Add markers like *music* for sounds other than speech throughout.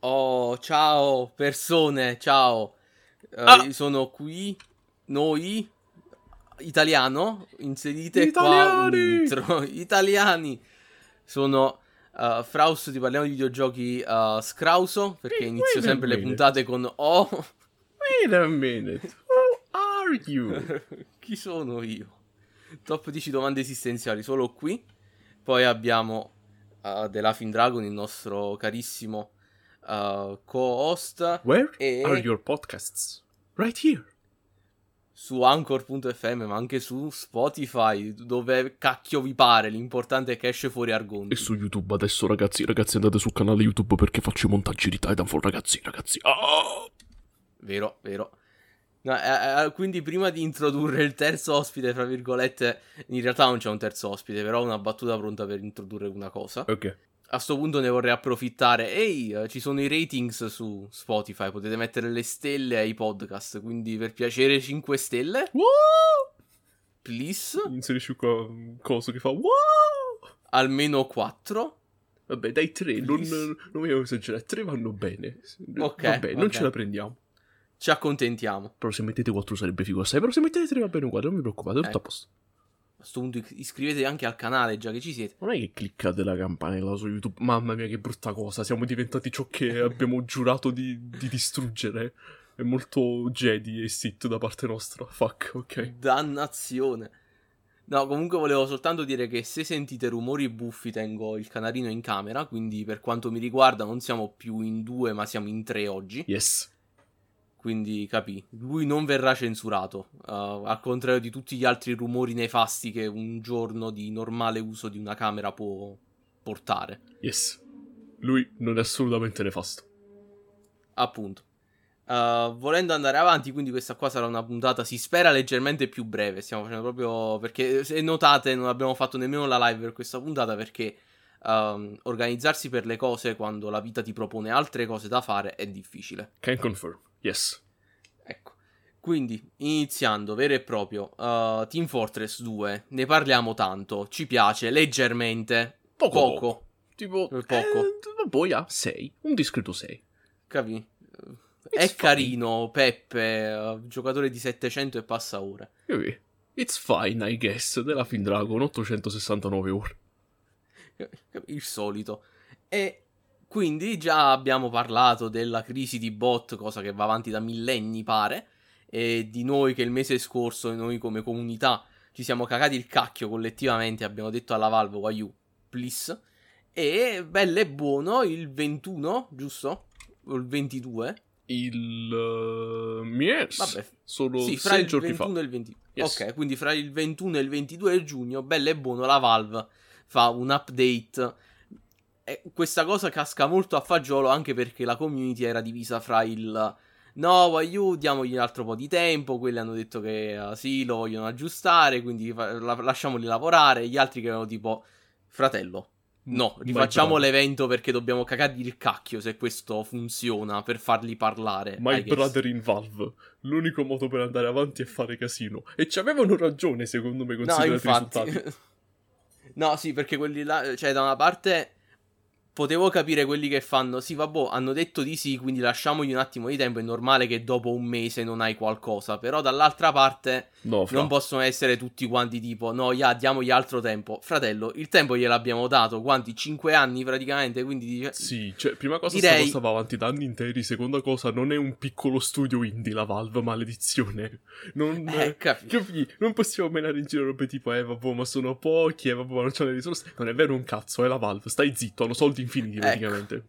Oh, ciao persone, ciao. Eh, Ah. Sono qui, noi, italiano, inserite qua Italiani! intro. *laughs* Italiani. Sono eh, Fraus, ti parliamo di videogiochi eh, Scrauso, perché Wait inizio a sempre le puntate con O. Wait a minute. Who are you? *laughs* Chi sono io? Top 10 domande esistenziali, solo qui. Poi abbiamo uh, The Laughing Dragon, il nostro carissimo uh, co-host Where E- are your podcasts? Right here. su Anchor.fm, ma anche su Spotify, dove cacchio vi pare. L'importante è che esce fuori argomento. E su YouTube adesso, ragazzi. Ragazzi, andate sul canale YouTube perché faccio i montaggi di Titanfall, ragazzi, ragazzi. Ah! Vero, vero. No, eh, eh, quindi prima di introdurre il terzo ospite, fra virgolette, in realtà non c'è un terzo ospite, però ho una battuta pronta per introdurre una cosa. Ok. A sto punto ne vorrei approfittare. Ehi, eh, ci sono i ratings su Spotify, potete mettere le stelle ai podcast, quindi per piacere 5 stelle, Wow! please, Inserisci qua un coso che fa wow! almeno 4. Vabbè, dai tre, non, Please. non vogliamo esagerare. Tre vanno bene. Ok, Vabbè, non ce la prendiamo. Ci accontentiamo. Però se mettete 4 sarebbe figo assai. Però se mettete 3 va bene uguale, non vi preoccupate, tutto Ecco. a posto. A sto punto iscrivetevi anche al canale, già che ci siete. Non è che cliccate la campanella su YouTube. Mamma mia, che brutta cosa. Siamo diventati ciò che abbiamo giurato di, di distruggere. È molto Jedi e Sith da parte nostra. Fuck, ok. Dannazione. No, comunque volevo soltanto dire che se sentite rumori buffi tengo il canarino in camera, quindi per quanto mi riguarda non siamo più in due ma siamo in tre oggi, Yes. Quindi capì, lui non verrà censurato, uh, al contrario di tutti gli altri rumori nefasti che un giorno di normale uso di una camera può portare, Yes. Lui non è assolutamente nefasto. appunto. Uh, volendo andare avanti, quindi questa qua sarà una puntata, si spera leggermente più breve. Stiamo facendo proprio perché, se notate, non abbiamo fatto nemmeno la live per questa puntata perché um, organizzarsi per le cose quando la vita ti propone altre cose da fare è difficile. Can confirm. Yes. Ecco. Quindi, iniziando vero e proprio, uh, Team Fortress 2, ne parliamo tanto, ci piace leggermente, Poco, poco, poco. Tipo, Eh, poco. Eh, poi ha 6. Un discreto 6. capi? It's È fine. carino, Peppe, uh, giocatore di 700 e passa ore. It's fine, I guess. Della Fin Dragon, 869 ore. il solito. E quindi già abbiamo parlato della crisi di bot, cosa che va avanti da millenni pare, e di noi che il mese scorso noi come comunità ci siamo cagati il cacchio collettivamente, abbiamo detto alla Valve, why you, please. E bello e buono il 21, giusto? O il 22? Il... Uh, yes. Vabbè, Sono sì, fra 6 il giorni 21 fa. e il 22. Yes. Ok, quindi fra il 21 e il 22 giugno, bello e buono, la Valve fa un update. Questa cosa casca molto a fagiolo anche perché la community era divisa fra il no, you, diamogli un altro po' di tempo. Quelli hanno detto che eh, sì, lo vogliono aggiustare, quindi fa- la- lasciamoli lavorare. Gli altri che erano tipo fratello. No, rifacciamo l'evento perché dobbiamo cagargli il cacchio se questo funziona per farli parlare. My brother in Valve. L'unico modo per andare avanti è fare casino. E ci avevano ragione, secondo me, No, considerati i risultati. *laughs* no, sì, perché quelli là, cioè, da una parte potevo capire quelli che fanno, sì, vabbè, hanno detto di sì, quindi lasciamogli un attimo di tempo, è normale che dopo un mese non hai qualcosa, però dall'altra parte No, non possono essere tutti quanti tipo, no, ya, diamogli altro tempo. Fratello, il tempo gliel'abbiamo dato, quanti? 5 anni praticamente, quindi dice... Sì, cioè, prima cosa Direi- sta cosa va avanti da anni interi, seconda cosa non è un piccolo studio indie la Valve, maledizione. Non, Eh, capi- capi? Non possiamo menare in giro robe tipo, eh vabbè, ma sono pochi, eh vabbè, ma non c'hanno le risorse. Non è vero un cazzo, è la Valve, stai zitto, hanno soldi infiniti Ecco. praticamente.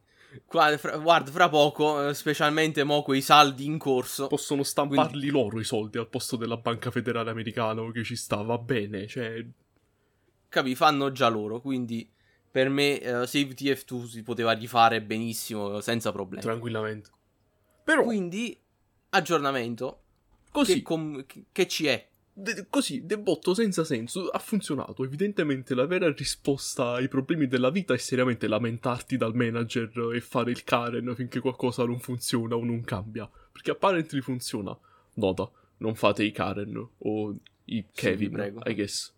Qua, fra- guarda, fra poco, eh, specialmente mo quei saldi in corso, Possono stamparli loro i soldi al posto della banca federale americana che ci sta, va bene, cioè... capi, fanno già loro, quindi per me eh, Save TF2 si poteva rifare benissimo, senza problemi. Tranquillamente. Però, Quindi, aggiornamento, così, che, com- che ci è? De- così, debotto senza senso, ha funzionato. Evidentemente la vera risposta ai problemi della vita è seriamente lamentarti dal manager e fare il Karen finché qualcosa non funziona o non cambia. Perché apparently funziona. Nota, non fate i Karen o i Kevin, prego. I guess.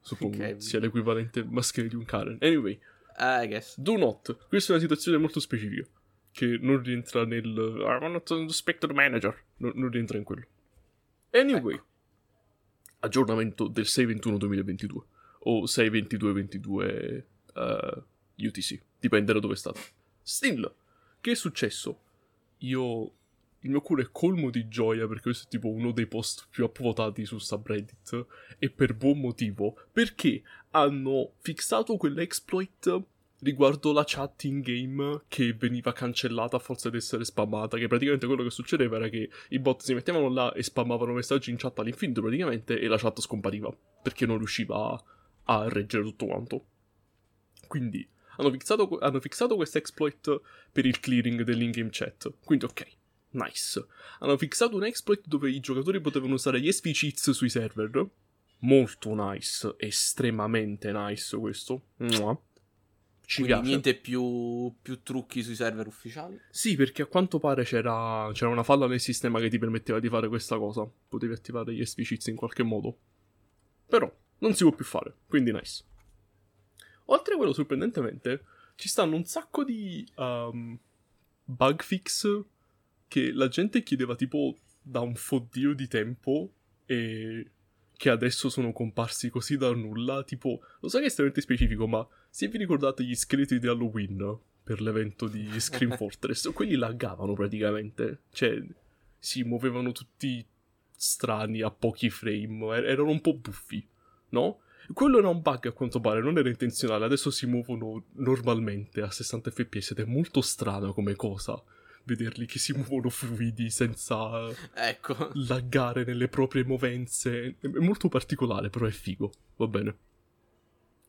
Suppongo Kevin. sia l'equivalente maschile di un Karen. Anyway, Eh, I guess. do not. Questa è una situazione molto specifica. che non rientra nel I'm not Spectre Manager, non, non rientra in quello. Anyway, ecco. Aggiornamento del 6-21-2022 o 6-22-22 uh, UTC, dipende da dove è stato. Still, che è successo? Io il mio cuore è colmo di gioia perché questo è tipo uno dei post più upvotati su subreddit e per buon motivo perché hanno fissato quell'exploit riguardo la chat in game che veniva cancellata a forza di essere spammata che praticamente quello che succedeva era che i bot si mettevano là e spammavano messaggi in chat all'infinito praticamente e la chat scompariva perché non riusciva a, a reggere tutto quanto quindi hanno fissato, hanno fissato questo exploit per il clearing dell'in-game chat quindi ok Nice. Hanno fissato un exploit dove i giocatori potevano usare gli SV cheats sui server. Molto nice, estremamente nice questo. Mua. Ci Quindi piace. niente più, più, trucchi sui server ufficiali? Sì, perché a quanto pare c'era, c'era, una falla nel sistema che ti permetteva di fare questa cosa. Potevi attivare gli SV cheats in qualche modo. Però non si può più fare, quindi nice. Oltre a quello, sorprendentemente, ci stanno un sacco di um, bug fix che la gente chiedeva tipo da un foddio di tempo e che adesso sono comparsi così da nulla, tipo, lo so che è estremamente specifico, ma se vi ricordate gli scheletri di Halloween per l'evento di Scream *laughs* Fortress, quelli laggavano praticamente, cioè si muovevano tutti strani a pochi frame, er- erano un po' buffi, no? Quello era un bug a quanto pare, non era intenzionale, adesso si muovono normalmente a 60 fps ed è molto strano come cosa vederli che si muovono fluidi senza ecco. laggare nelle proprie movenze. È molto particolare, però è figo. Va bene.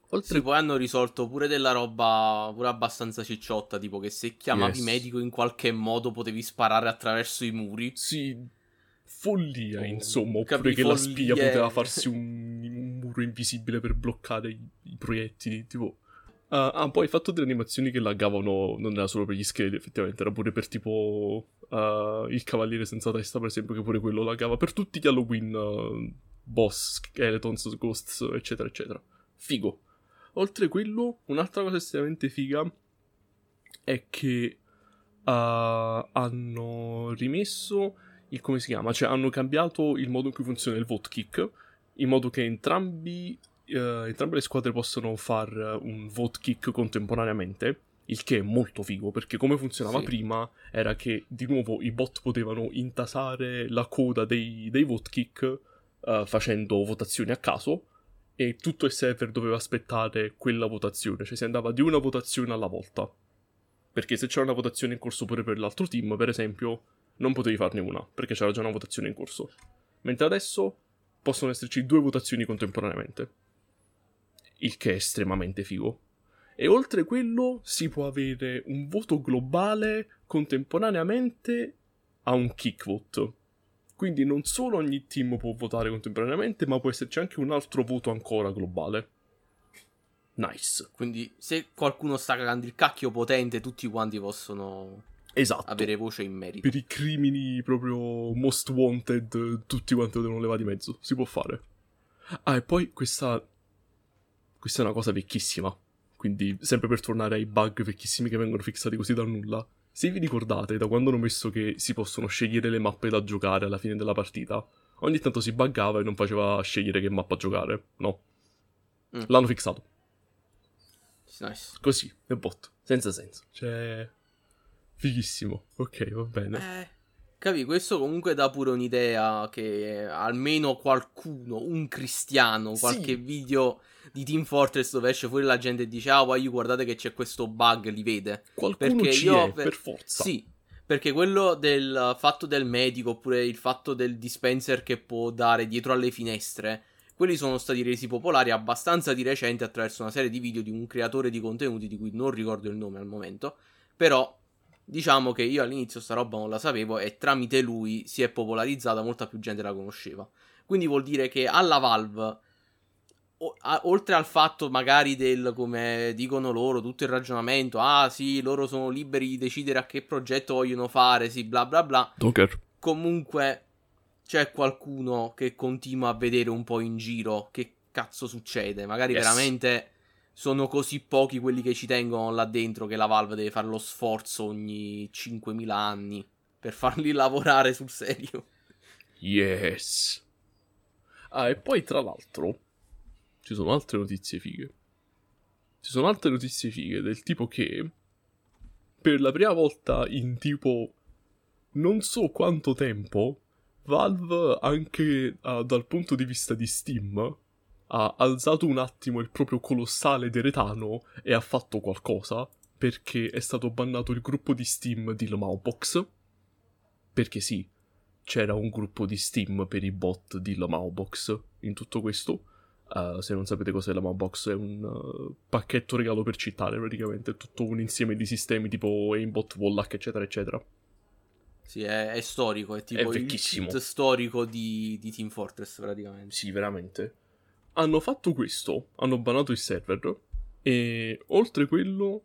Oltre... Sì, poi hanno risolto pure della roba pure abbastanza cicciotta, tipo che se chiamavi yes. medico in qualche modo potevi sparare attraverso i muri. Sì, follia, oh, insomma, oppure che follie. la spia poteva *laughs* farsi un, un, muro invisibile per bloccare i, i proiettili, tipo Uh, ah, poi il fatto delle animazioni che laggavano non era solo per gli scheletri, effettivamente, era pure per tipo uh, il cavaliere senza testa, per esempio, che pure quello laggava per tutti gli Halloween uh, boss, skeletons, ghosts, eccetera, eccetera. Figo. Oltre a quello, un'altra cosa estremamente figa è che hanno rimesso il come si chiama, cioè hanno cambiato il modo in cui funziona il vote kick, in modo che entrambi uh, entrambe le squadre possono far un vote kick contemporaneamente. Il che è molto figo perché come funzionava sì. prima era che di nuovo i bot potevano intasare la coda dei, dei vote kick uh, facendo votazioni a caso e tutto il server doveva aspettare quella votazione, cioè si andava di una votazione alla volta. Perché se c'era una votazione in corso pure per l'altro team, per esempio, non potevi farne una, perché c'era già una votazione in corso. Mentre adesso possono esserci due votazioni contemporaneamente il che è estremamente figo. E oltre quello si può avere un voto globale contemporaneamente a un kick vote. Quindi non solo ogni team può votare contemporaneamente, ma può esserci anche un altro voto ancora globale. Nice. Quindi se qualcuno sta cagando il cacchio potente, tutti quanti possono esatto. avere voce in merito. Per i crimini proprio most wanted, tutti quanti devono levare di mezzo. Si può fare. Ah, e poi questa questa è una cosa vecchissima. Quindi, sempre per tornare ai bug vecchissimi che vengono fissati così da nulla. Se vi ricordate, da quando hanno messo che si possono scegliere le mappe da giocare alla fine della partita, ogni tanto si buggava e non faceva scegliere che mappa giocare. No. Mm. L'hanno fissato. Nice. Così, è botto. Senza senso. Cioè. Fighissimo. Ok, va bene. Eh. Capi, questo comunque dà pure un'idea che almeno qualcuno, un cristiano, qualche sì. video di Team Fortress dove esce fuori la gente e dice ah voglio guardate che c'è questo bug, li vede. Qualcuno perché ci io, è, per forza. Sì, perché quello del fatto del medico oppure il fatto del dispenser che può dare dietro alle finestre, quelli sono stati resi popolari abbastanza di recente attraverso una serie di video di un creatore di contenuti di cui non ricordo il nome al momento, però diciamo che io all'inizio sta roba non la sapevo e tramite lui si è popolarizzata, molta più gente la conosceva. Quindi vuol dire che alla Valve oltre al fatto magari del come dicono loro tutto il ragionamento ah sì loro sono liberi di decidere a che progetto vogliono fare sì bla bla bla Docker. comunque c'è qualcuno che continua a vedere un po' in giro che cazzo succede magari yes. veramente sono così pochi quelli che ci tengono là dentro che la Valve deve fare lo sforzo ogni 5.000 anni per farli *laughs* lavorare sul serio. Yes. Ah, e poi tra l'altro ci sono altre notizie fighe. Ci sono altre notizie fighe del tipo che per la prima volta in tipo non so quanto tempo Valve anche uh, dal punto di vista di Steam ha alzato un attimo il proprio colossale deretano e ha fatto qualcosa perché è stato bannato il gruppo di Steam di Lomaubox perché sì, c'era un gruppo di Steam per i bot di Lomaubox in tutto questo Uh, se non sapete cos'è la Mobbox, è un uh, pacchetto regalo per citare praticamente, tutto un insieme di sistemi tipo aimbot, wallhack, eccetera, eccetera. Sì, è, è storico, è tipo è il kit storico di, di, Team Fortress praticamente. Sì, veramente. Hanno fatto questo, hanno bannato il server e oltre quello,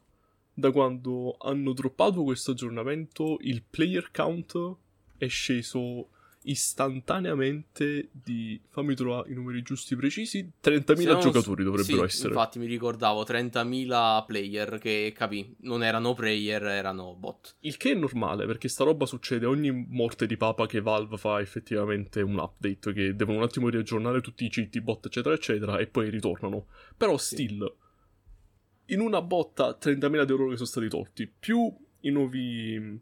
da quando hanno droppato questo aggiornamento, il player count è sceso istantaneamente di fammi trovare i numeri giusti precisi 30.000 non... giocatori dovrebbero sì, essere. infatti mi ricordavo 30.000 player che capì non erano player erano bot. Il che è normale perché sta roba succede ogni morte di papa che Valve fa effettivamente un update che devono un attimo riaggiornare tutti i cheat bot eccetera eccetera e poi ritornano. Però still sì. in una botta 30.000 euro che sono stati tolti. Più i nuovi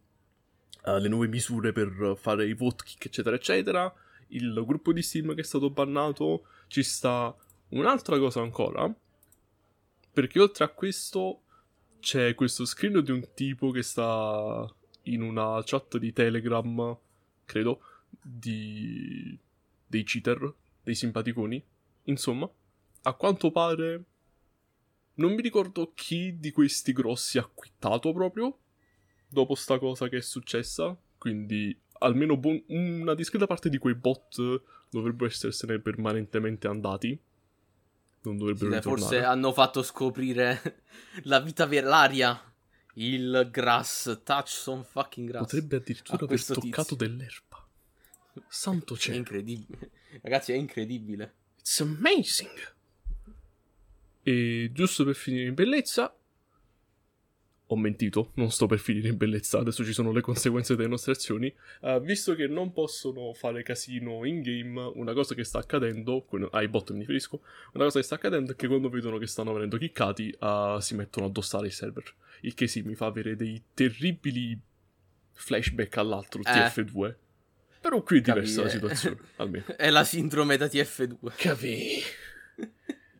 uh, le nuove misure per fare i vote kick, eccetera, eccetera. Il gruppo di Steam che è stato bannato. Ci sta un'altra cosa ancora. Perché oltre a questo c'è questo screen di un tipo che sta in una chat di Telegram, credo, di... dei cheater, dei simpaticoni. Insomma, a quanto pare non mi ricordo chi di questi grossi ha quittato proprio, dopo sta cosa che è successa. Quindi almeno bon- una discreta parte di quei bot dovrebbero essersene permanentemente andati. Non dovrebbero sì. Forse hanno fatto scoprire *laughs* la vita vera, l'aria. Il grass, touch some fucking grass. Potrebbe addirittura aver toccato tizio. dell'erba. Santo cielo. È incredibile. Ragazzi, è incredibile. It's amazing. E giusto per finire in bellezza, ho mentito, non sto per finire in bellezza, adesso ci sono le conseguenze delle nostre azioni. Uh, visto che non possono fare casino in game, una cosa che sta accadendo, ai bot mi riferisco, una cosa che sta accadendo è che quando vedono che stanno venendo kickati, uh, si mettono a addossare il server. Il che sì, mi fa avere dei terribili flashback all'altro eh. TF2. Però qui è diversa Capì, la situazione, almeno. *laughs* È la sindrome da TF2. Capì?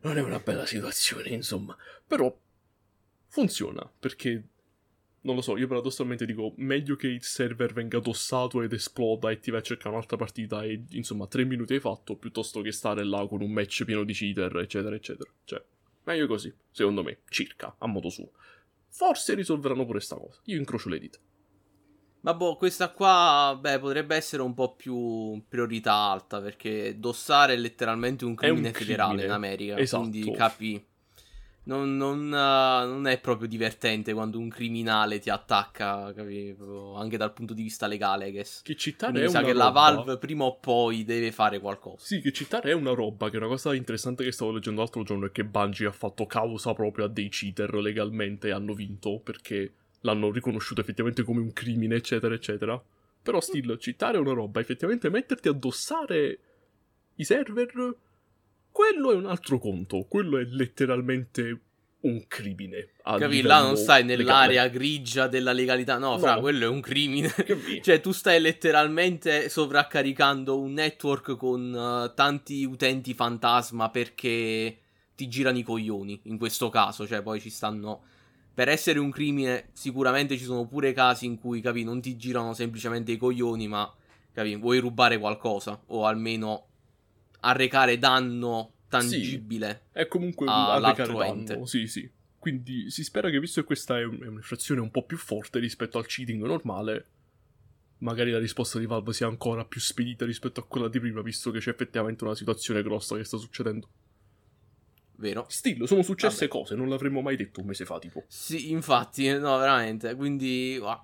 Non è una bella situazione, insomma. Però funziona perché non lo so, io paradossalmente dico meglio che il server venga adossato ed esploda e ti vai a cercare un'altra partita e insomma tre minuti hai fatto piuttosto che stare là con un match pieno di cheater eccetera eccetera. Cioè, meglio così, secondo me, circa, a modo suo. Forse risolveranno pure sta cosa, io incrocio le dita. Ma boh, questa qua, beh, potrebbe essere un po' più priorità alta perché dossare è letteralmente un crimine, un crimine. federale in America. Esatto. Quindi capi non, non, uh, non, è proprio divertente quando un criminale ti attacca, capito? Anche dal punto di vista legale, guess. Che citare mi sa che roba... la Valve prima o poi deve fare qualcosa. Sì, che citare è una roba, che è una cosa interessante che stavo leggendo l'altro giorno è che Bungie ha fatto causa proprio a dei cheater legalmente e hanno vinto perché l'hanno riconosciuto effettivamente come un crimine, eccetera, eccetera. Però still, citare è una roba, effettivamente metterti a addossare i server quello è un altro conto. Quello è letteralmente un crimine. Capi? Là non stai nell'area legale. grigia della legalità. No, no, fra, quello è un crimine. *laughs* cioè, tu stai letteralmente sovraccaricando un network con uh, tanti utenti fantasma perché ti girano i coglioni. In questo caso, cioè, poi ci stanno. Per essere un crimine, sicuramente ci sono pure casi in cui, capi, non ti girano semplicemente i coglioni, ma, capi, vuoi rubare qualcosa. O almeno arrecare danno tangibile. Sì, è comunque un arrecare danno, sì, sì. Quindi si spera che, visto che questa è, un'infrazione un po' più forte rispetto al cheating normale, magari la risposta di Valve sia ancora più spedita rispetto a quella di prima, visto che c'è effettivamente una situazione grossa che sta succedendo. Vero. Stillo, sono successe Vabbè. cose, non l'avremmo mai detto un mese fa, tipo. Sì, infatti, no, veramente. Quindi, wow,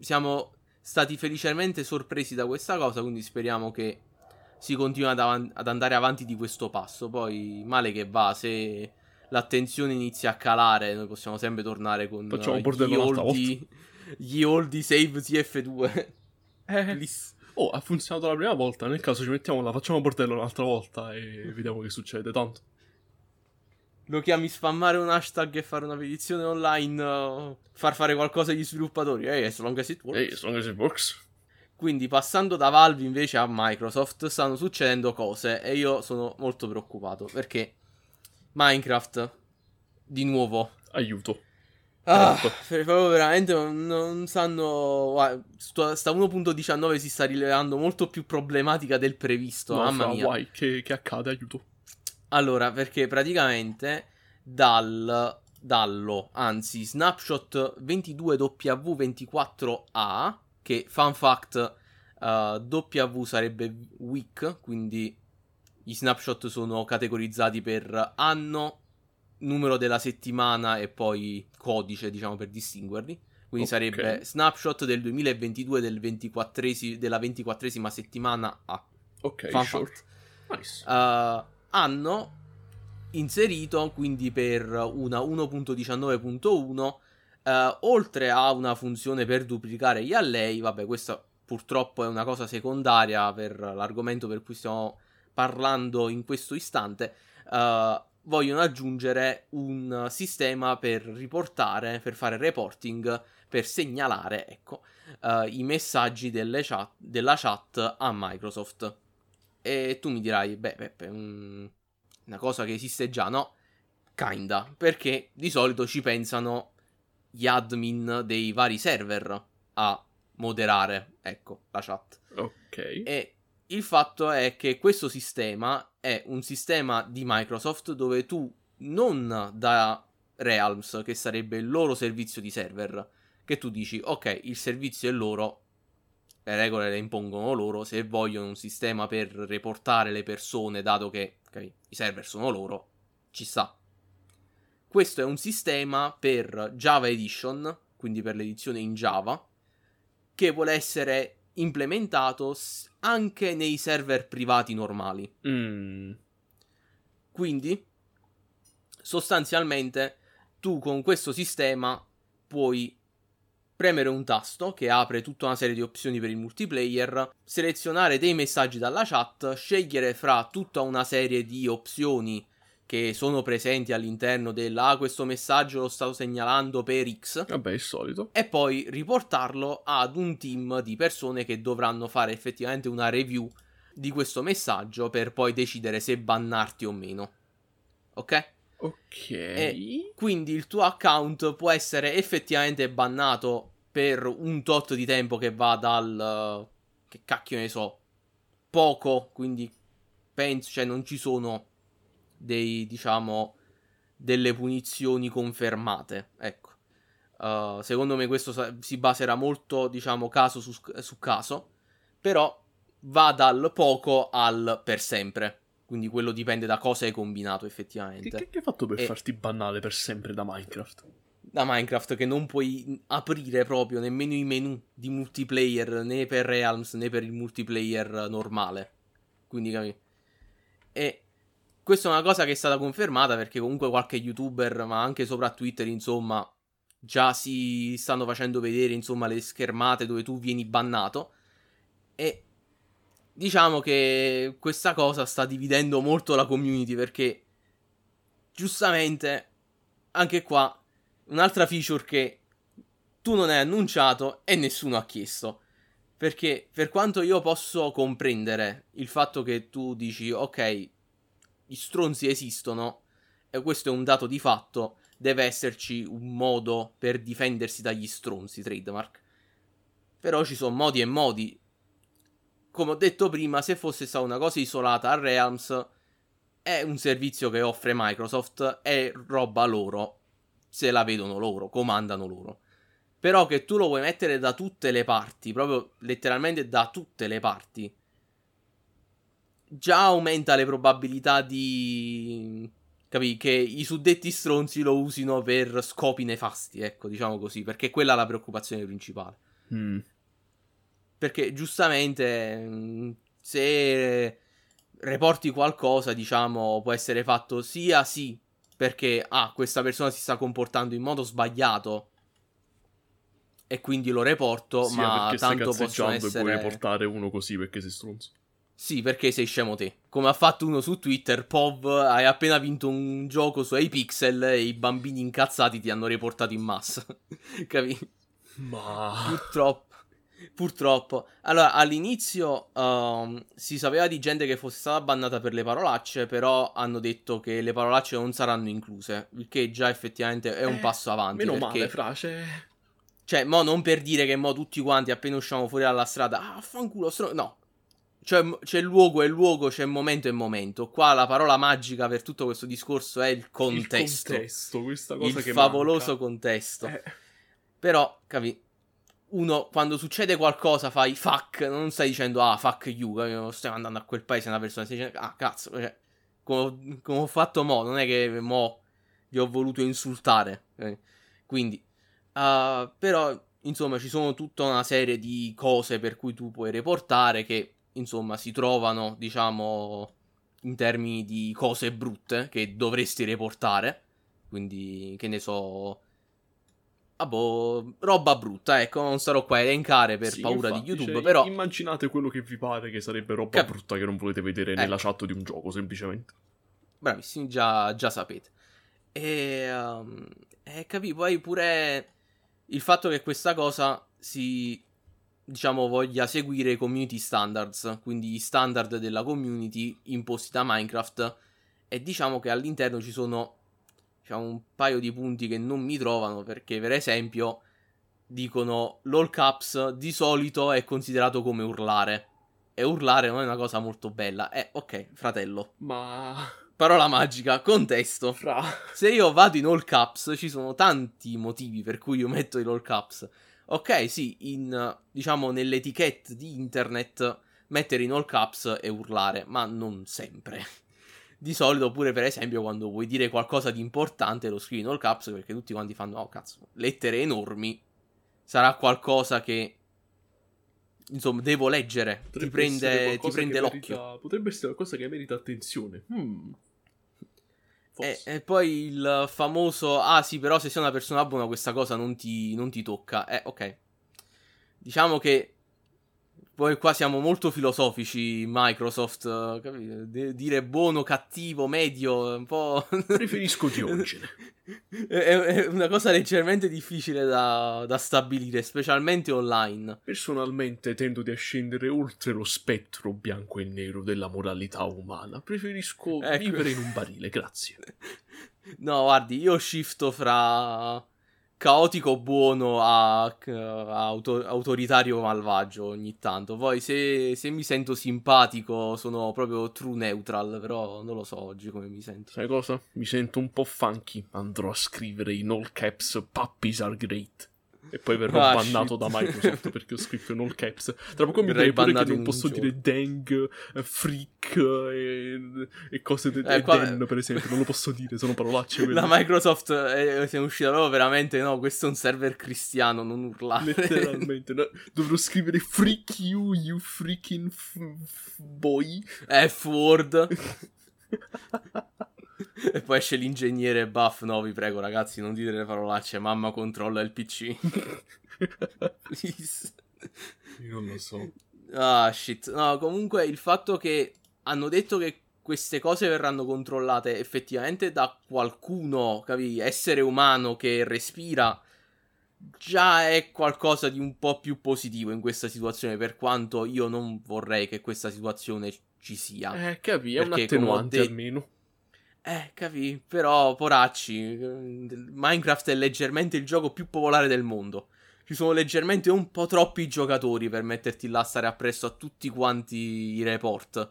siamo stati felicemente sorpresi da questa cosa, quindi speriamo che si continua ad, av- ad, andare avanti di questo passo. Poi, male che va, se l'attenzione inizia a calare, noi possiamo sempre tornare con Facciamo uh, gli un'altra oldi, *laughs* gli oldi save TF2. Eh. Oh, ha funzionato la prima volta. Nel caso ci mettiamo la facciamo bordello un'altra volta e vediamo che succede. Tanto. Lo chiami spammare un hashtag e fare una petizione online, uh, far fare qualcosa agli sviluppatori. Ehi, as long as it works. Ehi, as long as it works. Quindi passando da Valve invece a Microsoft stanno succedendo cose e io sono molto preoccupato perché Minecraft di nuovo Aiuto. ah, proprio veramente non, non sanno guarda, sta 1.19 si sta rilevando molto più problematica del previsto No, mamma fra, mia guai, che, che accade? Aiuto. allora perché praticamente dal dallo anzi snapshot 22W24A che fun fact uh, W sarebbe week quindi gli snapshot sono categorizzati per anno numero della settimana e poi codice diciamo per distinguerli quindi Ok. sarebbe snapshot del 2022 del 24 della 24esima settimana A Ok, fun sure. fact Nice. Uh, hanno inserito quindi per una 1.19.1 uh, oltre a una funzione per duplicare gli allei vabbè questa purtroppo è una cosa secondaria per l'argomento per cui stiamo parlando in questo istante uh, vogliono aggiungere un sistema per riportare per fare reporting per segnalare ecco uh, i messaggi chat, della chat a Microsoft e tu mi dirai, beh, Peppe, mm, una cosa che esiste già, no? Kinda, perché di solito ci pensano gli admin dei vari server a moderare, ecco, la chat. Ok. E il fatto è che questo sistema è un sistema di Microsoft dove tu non da Realms, che sarebbe il loro servizio di server, che tu dici, ok, il servizio è loro, le regole le impongono loro, se vogliono un sistema per reportare le persone, dato che ok, i server sono loro, ci sta. Questo è un sistema per Java Edition, quindi per l'edizione in Java, che vuole essere implementato anche nei server privati normali. Mm. Quindi, sostanzialmente, tu con questo sistema puoi premere un tasto che apre tutta una serie di opzioni per il multiplayer, selezionare dei messaggi dalla chat, scegliere fra tutta una serie di opzioni che sono presenti all'interno della ah, questo messaggio lo sto segnalando per X Vabbè, il solito. e poi riportarlo ad un team di persone che dovranno fare effettivamente una review di questo messaggio per poi decidere se bannarti o meno. Ok? Ok. E- Quindi il tuo account può essere effettivamente bannato per un tot di tempo che va dal che cacchio ne so, poco, quindi penso, cioè non ci sono dei diciamo delle punizioni confermate, ecco. Uh, secondo me questo sa- si baserà molto, diciamo, caso su, su caso, però va dal poco al per sempre. Quindi quello dipende da cosa hai combinato effettivamente. che, che hai fatto per E- farti bannare per sempre da Minecraft? Da Minecraft che non puoi aprire proprio nemmeno i menu di multiplayer né per Realms né per il multiplayer normale. Quindi capi? E questa è una cosa che è stata confermata perché comunque qualche youtuber, ma anche sopra Twitter, insomma, già si stanno facendo vedere, insomma, le schermate dove tu vieni bannato. E diciamo che questa cosa sta dividendo molto la community perché giustamente anche qua un'altra feature che tu non hai annunciato e nessuno ha chiesto. Perché per quanto io posso comprendere il fatto che tu dici ok, gli stronzi esistono e questo è un dato di fatto, deve esserci un modo per difendersi dagli stronzi, trademark. Però ci sono modi e modi. Come ho detto prima, se fosse stata una cosa isolata a Realms, è un servizio che offre Microsoft, è roba loro, se la vedono loro, comandano loro. Però che tu lo vuoi mettere da tutte le parti, proprio letteralmente da tutte le parti, già aumenta le probabilità di... Capì? Che i suddetti stronzi lo usino per scopi nefasti, ecco, diciamo così, perché quella è la preoccupazione principale. Mm. Perché giustamente mh, se reporti qualcosa, diciamo, può essere fatto sia sì perché ah, questa persona si sta comportando in modo sbagliato e quindi lo reporto, Sì, ma tanto possono essere riportare uno così perché sei stronzo. Sì, perché sei scemo te. Come ha fatto uno su Twitter, Pov, hai appena vinto un gioco su Pixel e i bambini incazzati ti hanno riportato in massa. *laughs* Capì? Ma... Purtroppo. Purtroppo. Allora, all'inizio um, si sapeva di gente che fosse stata bannata per le parolacce, però hanno detto che le parolacce non saranno incluse, il che già effettivamente è un Eh, passo avanti. Meno perché, male, frase. Cioè, mo non per dire che mo tutti quanti appena usciamo fuori dalla strada, ah, fanculo, stro... no. Cioè, c'è luogo e luogo, c'è momento e momento. Qua la parola magica per tutto questo discorso è il contesto. Il contesto, questa cosa il che favoloso manca. contesto. Eh, Però, capi, uno quando succede qualcosa fai fuck, non stai dicendo ah fuck you, capi? stai andando a quel paese una persona, stai dicendo ah cazzo, cioè, come, come ho fatto mo, non è che mo vi ho voluto insultare. capi? Quindi, ah, però, insomma, ci sono tutta una serie di cose per cui tu puoi reportare che, insomma, si trovano, diciamo, in termini di cose brutte che dovresti reportare. Quindi, che ne so. Ah, boh, roba brutta, ecco, non starò qua a elencare per sì, paura infatti, di YouTube, cioè, però... Immaginate quello che vi pare che sarebbe roba Cap- brutta che non volete vedere nella Ecco. chat di un gioco, semplicemente. Bravissimi, già, già sapete. E, um, e capì, poi pure il fatto che questa cosa si, diciamo, voglia seguire i community standards, quindi gli standard della community imposti da Minecraft, e diciamo che all'interno ci sono, diciamo, un paio di punti che non mi trovano, perché per esempio dicono l'all caps di solito è considerato come urlare. E urlare non è una cosa molto bella. Eh, ok, fratello. Ma... Parola magica, contesto. Fra... Se io vado in all caps, ci sono tanti motivi per cui io metto in all caps. Ok, sì, in, diciamo, nell'etichetta di internet mettere in all caps e urlare, ma non sempre. Di solito, pure per esempio, quando vuoi dire qualcosa di importante, lo scrivi in all caps perché tutti quanti fanno, oh cazzo, lettere enormi. Sarà qualcosa che, insomma, devo leggere. Ti Potrebbe prende, essere ti prende l'occhio. merita- Potrebbe essere qualcosa che merita attenzione. Hmm. E, e poi il famoso, ah sì, però se sei una persona buona questa cosa non ti, non ti tocca. Eh, ok. Diciamo che poi qua siamo molto filosofici, Microsoft, eh, capito? De- dire buono, cattivo, medio, un po'... *laughs* Preferisco Diogene. *laughs* è, è una cosa leggermente difficile da, da stabilire, specialmente online. Personalmente tendo di ascendere oltre lo spettro bianco e nero della moralità umana. Preferisco Ecco. vivere in un barile, grazie. *laughs* No, guardi, io shifto fra caotico buono a, a auto- autoritario malvagio ogni tanto. Poi se, se mi sento simpatico sono proprio true neutral, però non lo so oggi come mi sento. Sai cosa? Mi sento un po' funky. Andrò a scrivere in all caps Puppies are great. E poi verrò Ah, bannato shit. da Microsoft perché ho scritto in all caps. Tra poco mi direi pure che non posso un dire dang, eh, freak eh, e, e cose del Eh, e qua- den, per esempio. Non lo posso dire, sono parolacce quelle. *laughs* La Microsoft è, è uscita proprio veramente, no, questo è un server cristiano, non urlare. Letteralmente, no? dovrò scrivere freak you, you freaking f- f- boy. F-word. *laughs* *laughs* e poi esce l'ingegnere buff. No, vi prego, ragazzi, non dite le parolacce. Mamma controlla il PC. *laughs* Please. Io non lo so. Ah, shit. No, comunque il fatto che hanno detto che queste cose verranno controllate effettivamente da qualcuno, capi? Essere umano che respira. Già è qualcosa di un po' più positivo in questa situazione, per quanto io non vorrei che questa situazione ci sia. Eh, capì, è un attenuante detto- almeno. Eh, capì? Però, poracci, Minecraft è leggermente il gioco più popolare del mondo. Ci sono leggermente un po' troppi giocatori per metterti là a stare appresso a tutti quanti i report.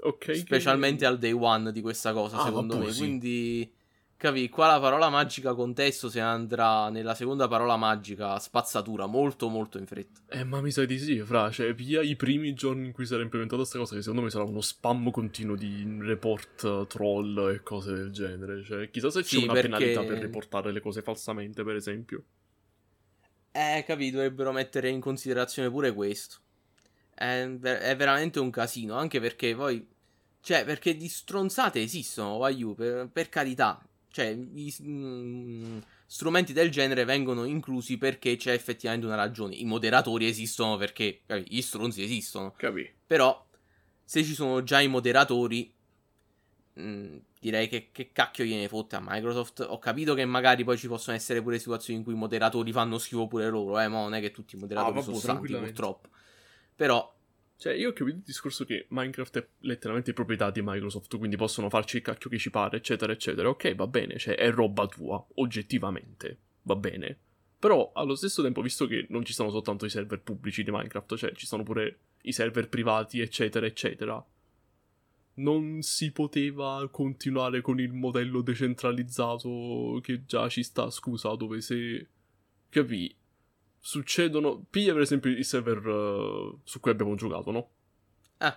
Ok. Specialmente al day one di questa cosa, Ah, secondo me. sì. Quindi, capì? Qua la parola magica contesto se andrà nella seconda parola magica spazzatura, molto molto in fretta. Eh, ma mi sa di sì, fra, cioè, via i primi giorni in cui sarà implementata questa cosa, che secondo me sarà uno spam continuo di report, troll e cose del genere. Cioè, chissà se c'è Sì, una perché- penalità per riportare le cose falsamente, per esempio. Eh, capì, dovrebbero mettere in considerazione pure questo. È, ver- è veramente un casino, anche perché poi... Cioè, perché di stronzate esistono, Wayu, per, per carità. Cioè, i, mm, strumenti del genere vengono inclusi perché c'è effettivamente una ragione. I moderatori esistono perché capi, gli stronzi esistono. Capì. Però, se ci sono già i moderatori, mh, mm, direi che, che cacchio gliene fotte a Microsoft. Ho capito che magari poi ci possono essere pure situazioni in cui i moderatori fanno schifo pure loro, eh, ma non è che tutti i moderatori Ah, sono santi purtroppo. Però, Cioè, io ho capito il discorso che Minecraft è letteralmente proprietà di Microsoft, quindi possono farci il cacchio che ci pare, eccetera, eccetera. Ok, va bene, cioè, è roba tua, oggettivamente, va bene. Però, allo stesso tempo, visto che non ci sono soltanto i server pubblici di Minecraft, cioè, ci sono pure i server privati, eccetera, eccetera, non si poteva continuare con il modello decentralizzato che già ci sta, scusa, dove se... Capì? Succedono... Piglia per esempio il server eh, su cui abbiamo giocato, no? eh,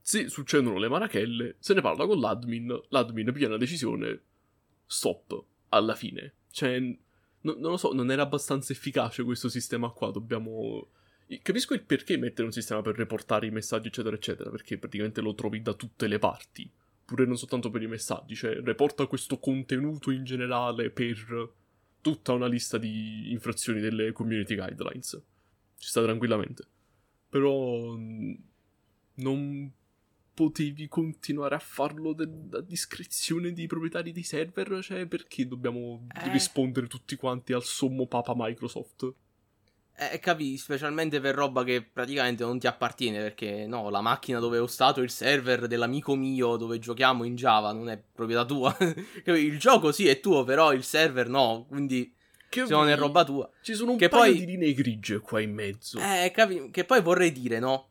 Se succedono le marachelle, se ne parla con l'admin, l'admin piglia una decisione, stop, alla fine. Cioè, n- non lo so, non era abbastanza efficace questo sistema qua, dobbiamo... Capisco il perché mettere un sistema per reportare i messaggi, eccetera, eccetera, perché praticamente lo trovi da tutte le parti, pure non soltanto per i messaggi, cioè reporta questo contenuto in generale per tutta una lista di infrazioni delle community guidelines. Ci sta tranquillamente. Però mh, non potevi continuare a farlo de- a discrezione dei proprietari dei server? Cioè, perché dobbiamo Eh. rispondere tutti quanti al sommo papa Microsoft? Eh, capi, specialmente per roba che praticamente non ti appartiene, perché no, la macchina dove ho stato, il server dell'amico mio dove giochiamo in Java non è proprietà tua. *laughs* Il gioco sì è tuo, però il server no, quindi Che se non è roba tua. Ci sono un che paio poi- di linee grigie qua in mezzo. Eh, capi, che poi vorrei dire, no?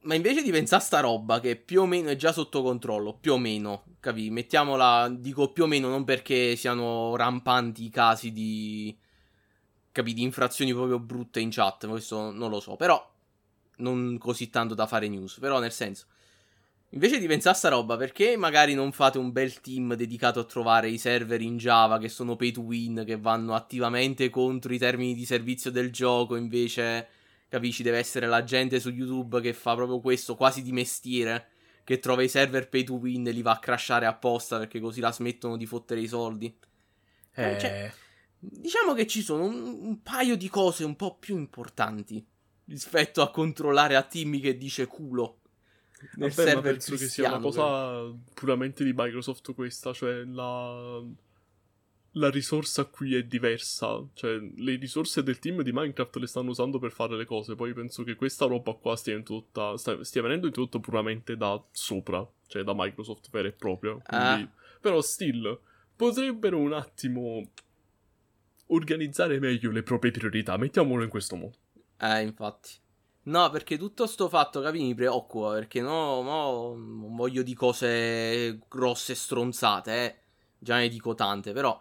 Ma invece di pensare a sta roba che più o meno è già sotto controllo, più o meno, capi? Mettiamola, dico più o meno non perché siano rampanti i casi di, di infrazioni proprio brutte in chat, questo non lo so, però non così tanto da fare news, però nel senso, invece di pensare a sta roba, perché magari non fate un bel team dedicato a trovare i server in Java che sono pay to win, che vanno attivamente contro i termini di servizio del gioco, invece capisci, deve essere la gente su YouTube che fa proprio questo quasi di mestiere, che trova i server pay to win e li va a crashare apposta perché così la smettono di fottere i soldi. Eh, cioè- Diciamo che ci sono un, un paio di cose un po' più importanti rispetto a controllare a Timmy che dice culo. Nel Vabbè, server penso che sia una cosa puramente di Microsoft questa, cioè la... la risorsa qui è diversa, cioè le risorse del team di Minecraft le stanno usando per fare le cose, poi penso che questa roba qua stia, introdotta, stia venendo introdotta puramente da sopra, cioè da Microsoft vera e propria, quindi... Ah. però still potrebbero un attimo organizzare meglio le proprie priorità, mettiamolo in questo modo. Eh, infatti. No, perché tutto sto fatto, capi, mi preoccupa, perché no, mo non voglio di cose grosse stronzate, eh. Già ne dico tante, però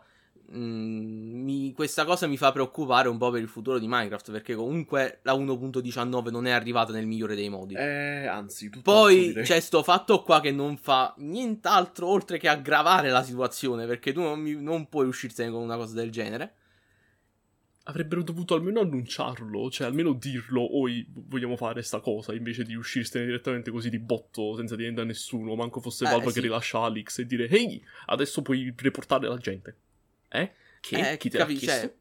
mm, mi- questa cosa mi fa preoccupare un po' per il futuro di Minecraft, perché comunque la 1.19 non è arrivata nel migliore dei modi. Eh, anzi, Poi c'è sto fatto qua che non fa nient'altro oltre che aggravare la situazione, perché tu non, mi- non puoi uscirsene con una cosa del genere. Avrebbero dovuto almeno annunciarlo, cioè almeno dirlo, oi vogliamo fare sta cosa, invece di uscirsene direttamente così di botto, senza dire a nessuno, manco fosse Eh, Valve sì. che rilascia Alex e dire ehi, adesso puoi riportare la gente. Eh? Che? Eh, Chi te l'ha capi- chiesto? cioè,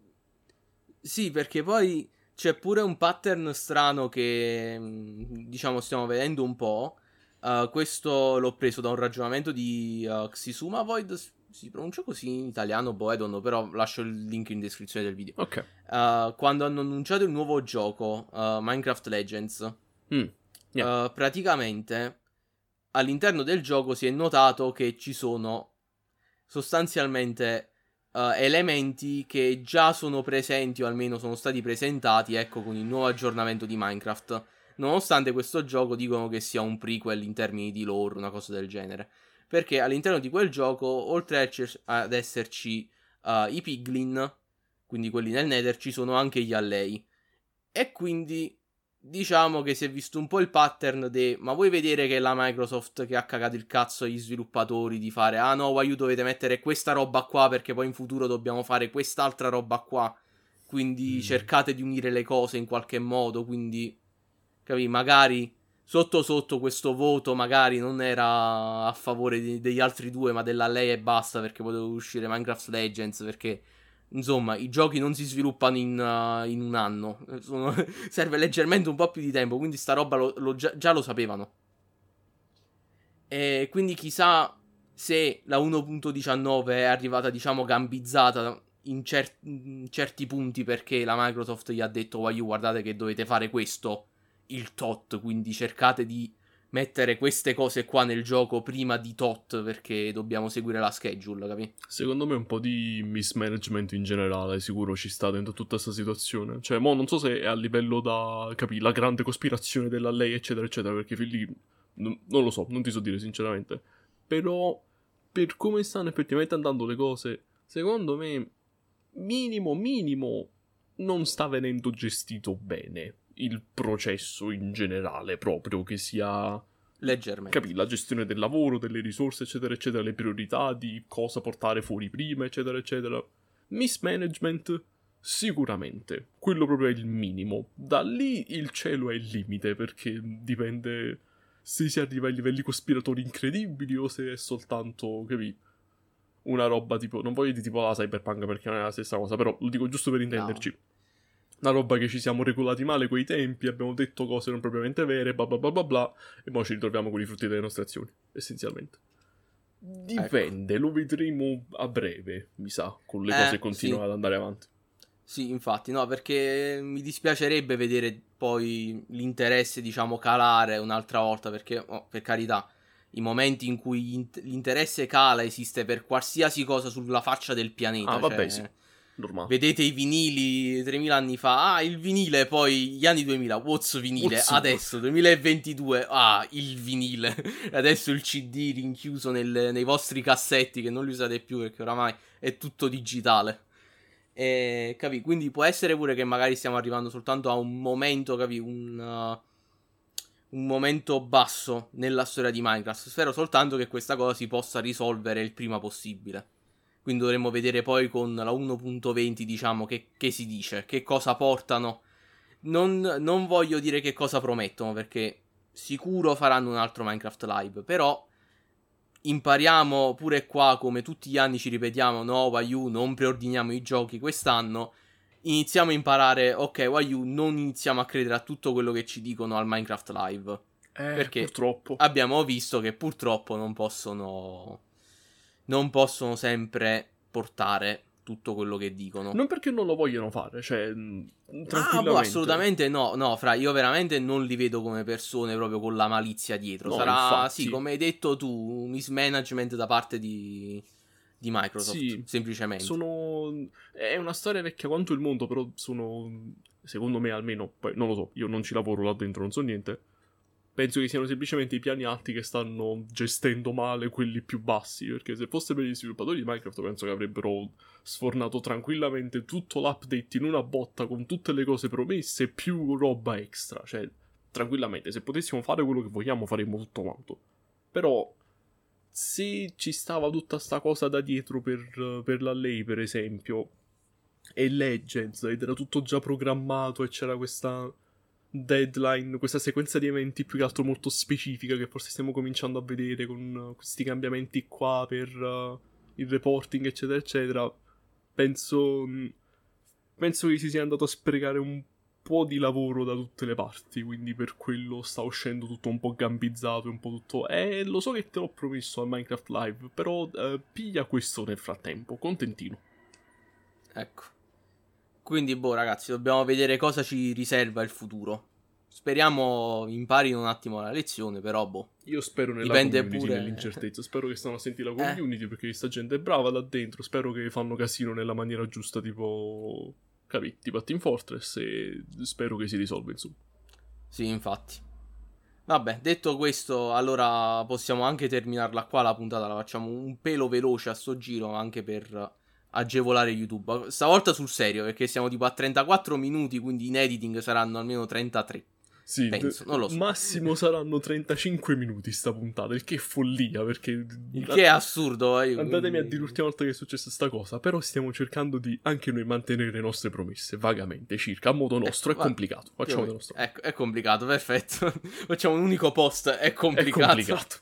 sì, perché poi c'è pure un pattern strano che mh, diciamo stiamo vedendo un po'. Uh, questo l'ho preso da un ragionamento di uh, Xisuma Void. Si pronuncia così in italiano, boh, know, però lascio il link in descrizione del video. Ok. Uh, quando hanno annunciato il nuovo gioco, uh, Minecraft Legends, Mm. Yeah. Uh, praticamente all'interno del gioco si è notato che ci sono sostanzialmente elementi che già sono presenti o almeno sono stati presentati, ecco, con il nuovo aggiornamento di Minecraft. Nonostante questo gioco dicono che sia un prequel in termini di lore, una cosa del genere. Perché all'interno di quel gioco, oltre ad esserci uh, i piglin, quindi quelli nel nether, ci sono anche gli allei. E quindi diciamo che si è visto un po' il pattern de ma vuoi vedere che è la Microsoft che ha cagato il cazzo agli sviluppatori di fare ah no, why you dovete mettere questa roba qua perché poi in futuro dobbiamo fare quest'altra roba qua. Quindi Mm. cercate di unire le cose in qualche modo, quindi capi, magari sotto sotto questo voto magari non era a favore di, degli altri due, ma della lei e basta perché poteva uscire Minecraft Legends perché insomma i giochi non si sviluppano in, uh, in un anno, Sono, *laughs* serve leggermente un po' più di tempo, quindi sta roba lo, lo, già, già lo sapevano. E quindi chissà se la 1.19 è arrivata diciamo gambizzata in, cer- in certi punti perché la Microsoft gli ha detto guardate che dovete fare questo il tot, quindi cercate di mettere queste cose qua nel gioco prima di tot perché dobbiamo seguire la schedule, capi? Secondo me un po' di mismanagement in generale sicuro ci sta dentro tutta questa situazione. Cioè, mo non so se è a livello da, capi, la grande cospirazione della lei, eccetera, eccetera, perché lì non, non lo so, non ti so dire sinceramente. Però, per come stanno effettivamente andando le cose, secondo me, minimo, minimo, non sta venendo gestito bene il processo in generale, proprio che sia leggermente. Capì, la gestione del lavoro, delle risorse, eccetera, eccetera, le priorità di cosa portare fuori prima, eccetera, eccetera. Mismanagement, sicuramente. Quello proprio è il minimo. Da lì il cielo è il limite, perché dipende se si arriva ai livelli cospiratori incredibili o se è soltanto, capì, una roba tipo... Non voglio dire tipo la cyberpunk perché non è la stessa cosa, però lo dico giusto per intenderci. No una roba che ci siamo regolati male quei tempi, abbiamo detto cose non propriamente vere, bla bla bla bla bla, e poi ci ritroviamo con i frutti delle nostre azioni, essenzialmente. Dipende, ecco. lo vedremo a breve, mi sa, con le eh, cose continuano sì. ad andare avanti. Sì, infatti, no, perché mi dispiacerebbe vedere poi l'interesse, diciamo, calare un'altra volta, perché, oh, per carità, i momenti in cui l'interesse cala esiste per qualsiasi cosa sulla faccia del pianeta. Ah, vabbè, cioè... sì Normale. Vedete i vinili 3000 anni fa, ah, il vinile, poi gli anni 2000, what's vinile? What's Adesso, 2022, ah, il vinile. *laughs* Adesso il CD rinchiuso nel, nei vostri cassetti che non li usate più perché oramai è tutto digitale. E, capi? Quindi può essere pure che magari stiamo arrivando soltanto a un momento, capi? Un, uh, un momento basso nella storia di Minecraft. Spero soltanto che questa cosa si possa risolvere il prima possibile. Quindi dovremmo vedere poi con la 1.20, diciamo, che, che si dice, che cosa portano. Non, non, voglio dire che cosa promettono, perché sicuro faranno un altro Minecraft Live, però impariamo pure qua, come tutti gli anni ci ripetiamo, no, Wayu, non preordiniamo i giochi quest'anno. Iniziamo a imparare, ok, Wayu, non iniziamo a credere a tutto quello che ci dicono al Minecraft Live. Eh, perché purtroppo. abbiamo visto che purtroppo non possono non possono sempre portare tutto quello che dicono. Non perché non lo vogliono fare, cioè, mm, Ah, boh, assolutamente no, no, fra, io veramente non li vedo come persone proprio con la malizia dietro. No, Sarà, infatti. sì, come hai detto tu, mismanagement da parte di, di Microsoft, sì, semplicemente. Sono... È una storia vecchia quanto il mondo, però sono, secondo me almeno, poi non lo so, io non ci lavoro là dentro, non so niente, penso che siano semplicemente i piani alti che stanno gestendo male quelli più bassi. Perché se fosse per gli sviluppatori di Minecraft, penso che avrebbero sfornato tranquillamente tutto l'update in una botta con tutte le cose promesse, più roba extra. Cioè, tranquillamente, se potessimo fare quello che vogliamo, faremmo tutto quanto. Però. Se ci stava tutta sta cosa da dietro per, per la lei, per esempio, e Legends, ed era tutto già programmato e c'era questa deadline, questa sequenza di eventi più che altro molto specifica che forse stiamo cominciando a vedere con uh, questi cambiamenti qua per uh, il reporting, eccetera, eccetera. Penso, mm, penso che si sia andato a sprecare un po' di lavoro da tutte le parti, quindi per quello sta uscendo tutto un po' gambizzato, un po' tutto... Eh, lo so che te l'ho promesso a Minecraft Live, però uh, piglia questo nel frattempo, contentino. Ecco. Quindi, boh, ragazzi, dobbiamo vedere cosa ci riserva il futuro. Speriamo imparino un attimo la lezione, però, boh. Io spero nella Dipende community, pure... nell'incertezza. Spero che stanno a sentire la eh. community, eh. perché questa gente è brava là dentro. Spero che fanno casino nella maniera giusta, tipo... Capì? Tipo a Team Fortress, e spero che si risolva, insomma. Sì, infatti. Vabbè, detto questo, allora possiamo anche terminarla qua la puntata. La facciamo un pelo veloce a sto giro, anche per agevolare YouTube. Stavolta sul serio, perché siamo tipo a 34 minuti, quindi in editing saranno almeno 33. Sì, Penso, non lo so. Massimo saranno 35 minuti sta puntata, il che è follia, perché... Il che è assurdo. Eh, Andatemi quindi... a dire l'ultima volta che è successa sta cosa, però stiamo cercando di anche noi mantenere le nostre promesse, vagamente, circa, a modo nostro, Ecco, è va- complicato, facciamo del nostro. Ecco, è complicato, perfetto. *laughs* Facciamo un unico post, è È complicato. complicato.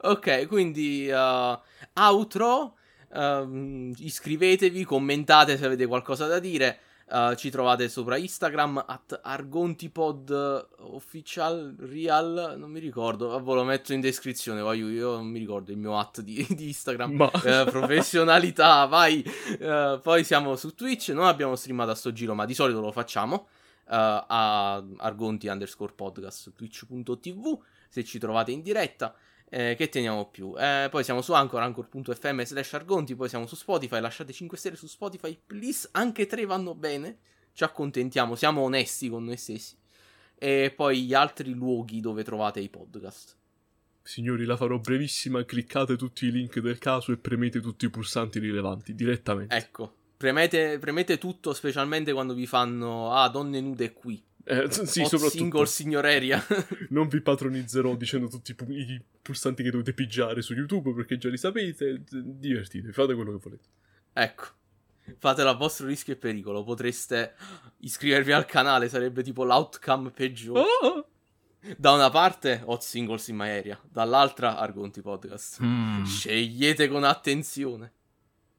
*laughs* ok, quindi uh, outro. Ehm, iscrivetevi, commentate se avete qualcosa da dire. eh, ci trovate sopra Instagram at argontipod official real. Non mi ricordo. Vabbè, lo metto in descrizione. Voglio, io non mi ricordo il mio at di, di Instagram. Ma... Eh, professionalità, vai. Eh, poi siamo su Twitch. Non abbiamo streamato a sto giro, ma di solito lo facciamo. eh, a argonti underscore podcast twitch.tv se ci trovate in diretta. Eh, che teniamo più? Eh, poi siamo su Anchor, anchor.fm slash argonti. Poi siamo su Spotify. Lasciate 5 stelle su Spotify, please. Anche 3 vanno bene. Ci accontentiamo, siamo onesti con noi stessi. E poi gli altri luoghi dove trovate i podcast. Signori, la farò brevissima, cliccate tutti i link del caso e premete tutti i pulsanti rilevanti direttamente. Ecco, premete, premete tutto, specialmente quando vi fanno Ah, donne nude qui. Eh, *laughs* sì, Hot soprattutto single signoreria. *laughs* non vi patronizzerò dicendo tutti i, pu- i pulsanti che dovete pigiare su YouTube perché già li sapete. Divertitevi, fate quello che volete. ecco. Fatelo a vostro rischio e pericolo. Potreste iscrivervi al canale, sarebbe tipo l'outcome peggiore. Oh! Da una parte, Hot Singles in My Area, dall'altra, Argonti Podcast. Scegliete con attenzione.